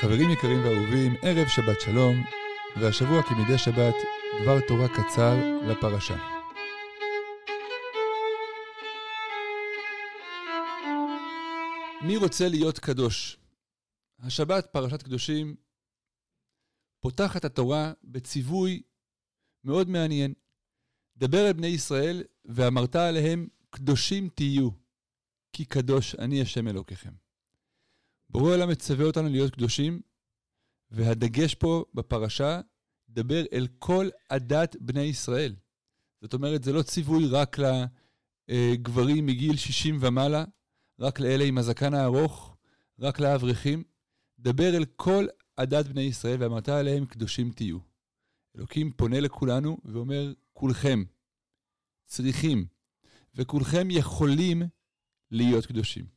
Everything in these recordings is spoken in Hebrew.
חברים יקרים ואהובים, ערב שבת שלום, והשבוע כמדי שבת, דבר תורה קצר לפרשה. מי רוצה להיות קדוש? השבת, פרשת קדושים, פותחת התורה בציווי מאוד מעניין. דבר אל בני ישראל, ואמרת עליהם, קדושים תהיו, כי קדוש אני השם אלוקיכם. בורא העולם מצווה אותנו להיות קדושים, והדגש פה בפרשה, דבר אל כל עדת בני ישראל. זאת אומרת, זה לא ציווי רק לגברים מגיל 60 ומעלה, רק לאלה עם הזקן הארוך, רק לאברכים. דבר אל כל עדת בני ישראל, ואמרת עליהם קדושים תהיו. אלוקים פונה לכולנו ואומר, כולכם צריכים, וכולכם יכולים להיות קדושים.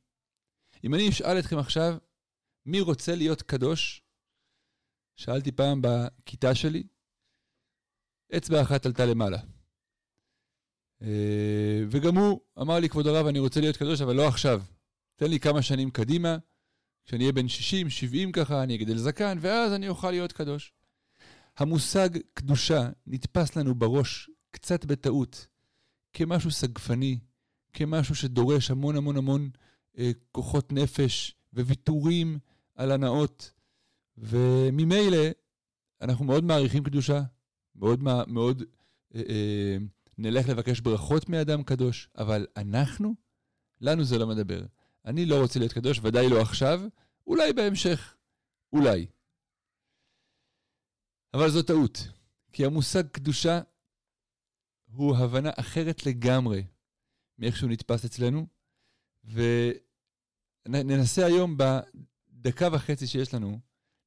אם אני אשאל אתכם עכשיו, מי רוצה להיות קדוש? שאלתי פעם בכיתה שלי, אצבע אחת עלתה למעלה. אה, וגם הוא אמר לי, כבוד הרב, אני רוצה להיות קדוש, אבל לא עכשיו. תן לי כמה שנים קדימה, כשאני אהיה בן 60, 70 ככה, אני אגדל זקן, ואז אני אוכל להיות קדוש. המושג קדושה נתפס לנו בראש, קצת בטעות, כמשהו סגפני, כמשהו שדורש המון המון המון כוחות נפש וויתורים על הנאות. וממילא, אנחנו מאוד מעריכים קדושה, מאוד, מאוד אה, אה, נלך לבקש ברכות מאדם קדוש, אבל אנחנו, לנו זה לא מדבר. אני לא רוצה להיות קדוש, ודאי לא עכשיו, אולי בהמשך, אולי. אבל זו טעות, כי המושג קדושה הוא הבנה אחרת לגמרי מאיך שהוא נתפס אצלנו, וננסה היום בדקה וחצי שיש לנו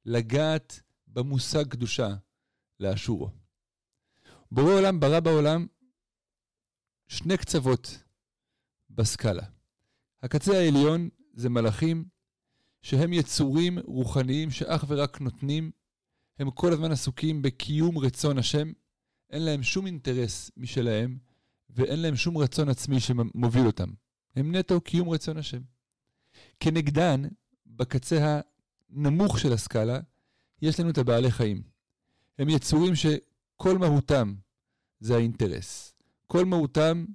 לגעת במושג קדושה לאשורו. בורא עולם ברא בעולם שני קצוות בסקאלה. הקצה העליון זה מלאכים שהם יצורים רוחניים שאך ורק נותנים, הם כל הזמן עסוקים בקיום רצון השם, אין להם שום אינטרס משלהם, ואין להם שום רצון עצמי שמוביל אותם. הם נטו קיום רצון השם. כנגדן, בקצה הנמוך של הסקאלה, יש לנו את הבעלי חיים. הם יצורים שכל מהותם זה האינטרס. כל מהותם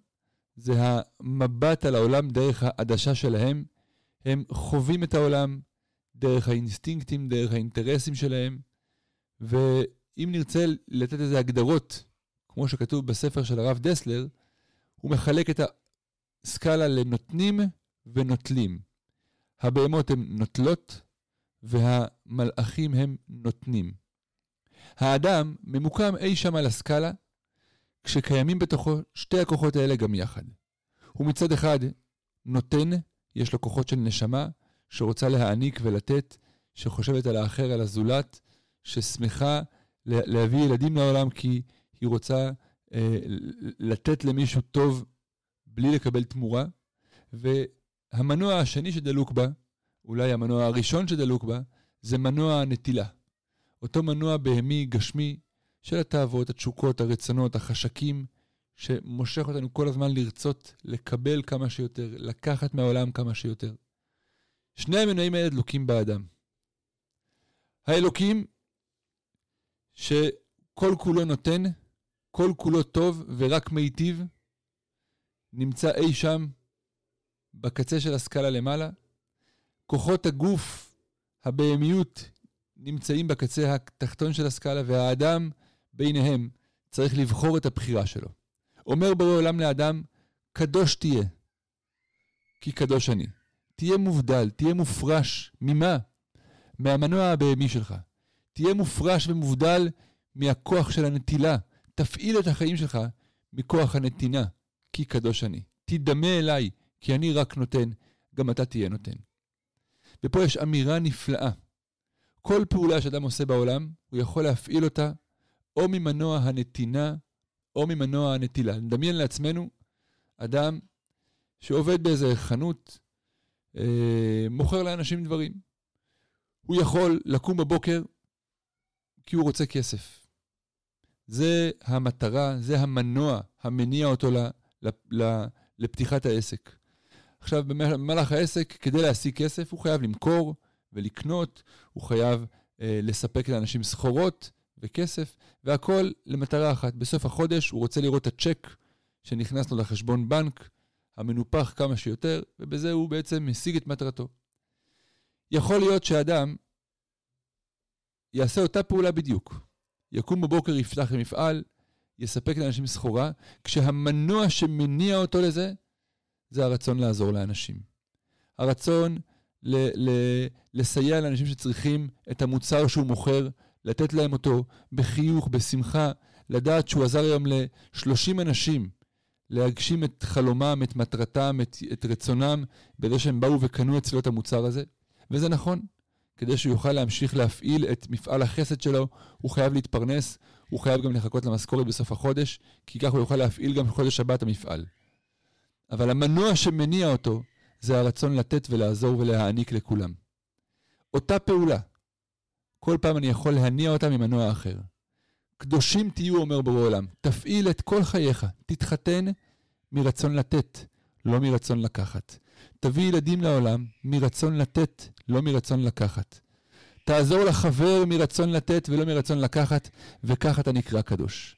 זה המבט על העולם דרך העדשה שלהם. הם חווים את העולם דרך האינסטינקטים, דרך האינטרסים שלהם. ואם נרצה לתת איזה הגדרות, כמו שכתוב בספר של הרב דסלר, הוא מחלק את הסקאלה לנותנים ונוטלים. הבהמות הן נוטלות והמלאכים הם נותנים. האדם ממוקם אי שם על הסקאלה, כשקיימים בתוכו שתי הכוחות האלה גם יחד. הוא מצד אחד נותן, יש לו כוחות של נשמה, שרוצה להעניק ולתת, שחושבת על האחר, על הזולת, ששמחה להביא ילדים לעולם כי היא רוצה אה, לתת למישהו טוב בלי לקבל תמורה. והמנוע השני שדלוק בה, אולי המנוע הראשון שדלוק בה, זה מנוע הנטילה. אותו מנוע בהמי, גשמי, של התאוות, התשוקות, הרצונות, החשקים, שמושך אותנו כל הזמן לרצות לקבל כמה שיותר, לקחת מהעולם כמה שיותר. שני המנועים האלה דלוקים באדם. האלוקים, שכל כולו נותן, כל כולו טוב ורק מיטיב, נמצא אי שם בקצה של הסקאלה למעלה. כוחות הגוף, הבהמיות, נמצאים בקצה התחתון של הסקאלה, והאדם ביניהם צריך לבחור את הבחירה שלו. אומר בורא עולם לאדם, קדוש תהיה, כי קדוש אני. תהיה מובדל, תהיה מופרש. ממה? מהמנוע הבהמי שלך. תהיה מופרש ומובדל מהכוח של הנטילה. תפעיל את החיים שלך מכוח הנתינה, כי קדוש אני. תדמה אליי, כי אני רק נותן, גם אתה תהיה נותן. ופה יש אמירה נפלאה. כל פעולה שאדם עושה בעולם, הוא יכול להפעיל אותה או ממנוע הנתינה או ממנוע הנטילה. נדמיין לעצמנו אדם שעובד באיזה חנות, אה, מוכר לאנשים דברים. הוא יכול לקום בבוקר כי הוא רוצה כסף. זה המטרה, זה המנוע המניע אותו ל, ל, ל, לפתיחת העסק. עכשיו, במהלך העסק, כדי להשיג כסף, הוא חייב למכור ולקנות, הוא חייב אה, לספק לאנשים סחורות וכסף, והכל למטרה אחת. בסוף החודש הוא רוצה לראות את הצ'ק שנכנס לו לחשבון בנק, המנופח כמה שיותר, ובזה הוא בעצם משיג את מטרתו. יכול להיות שאדם יעשה אותה פעולה בדיוק. יקום בבוקר, יפתח למפעל, יספק לאנשים סחורה, כשהמנוע שמניע אותו לזה, זה הרצון לעזור לאנשים. הרצון ל- ל- לסייע לאנשים שצריכים את המוצר שהוא מוכר, לתת להם אותו בחיוך, בשמחה, לדעת שהוא עזר היום ל-30 אנשים להגשים את חלומם, את מטרתם, את, את רצונם, בזה שהם באו וקנו אצלו את המוצר הזה. וזה נכון. כדי שהוא יוכל להמשיך להפעיל את מפעל החסד שלו, הוא חייב להתפרנס, הוא חייב גם לחכות למשכורת בסוף החודש, כי כך הוא יוכל להפעיל גם חודש הבא את המפעל. אבל המנוע שמניע אותו זה הרצון לתת ולעזור ולהעניק לכולם. אותה פעולה, כל פעם אני יכול להניע אותה ממנוע אחר. קדושים תהיו, אומר בורא עולם, תפעיל את כל חייך, תתחתן מרצון לתת, לא מרצון לקחת. תביא ילדים לעולם מרצון לתת, לא מרצון לקחת. תעזור לחבר מרצון לתת ולא מרצון לקחת, וכך אתה נקרא קדוש.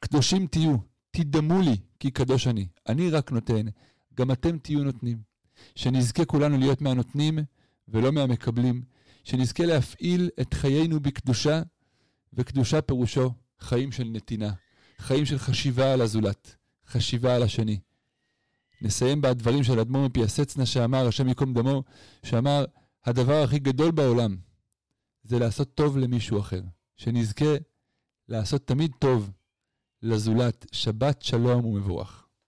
קדושים תהיו, תדמו לי, כי קדוש אני. אני רק נותן, גם אתם תהיו נותנים. שנזכה כולנו להיות מהנותנים ולא מהמקבלים. שנזכה להפעיל את חיינו בקדושה, וקדושה פירושו חיים של נתינה, חיים של חשיבה על הזולת, חשיבה על השני. נסיים בדברים של אדמו"ר מפיאסצנה שאמר, השם ייקום דמו, שאמר, הדבר הכי גדול בעולם זה לעשות טוב למישהו אחר. שנזכה לעשות תמיד טוב לזולת. שבת שלום ומבורך.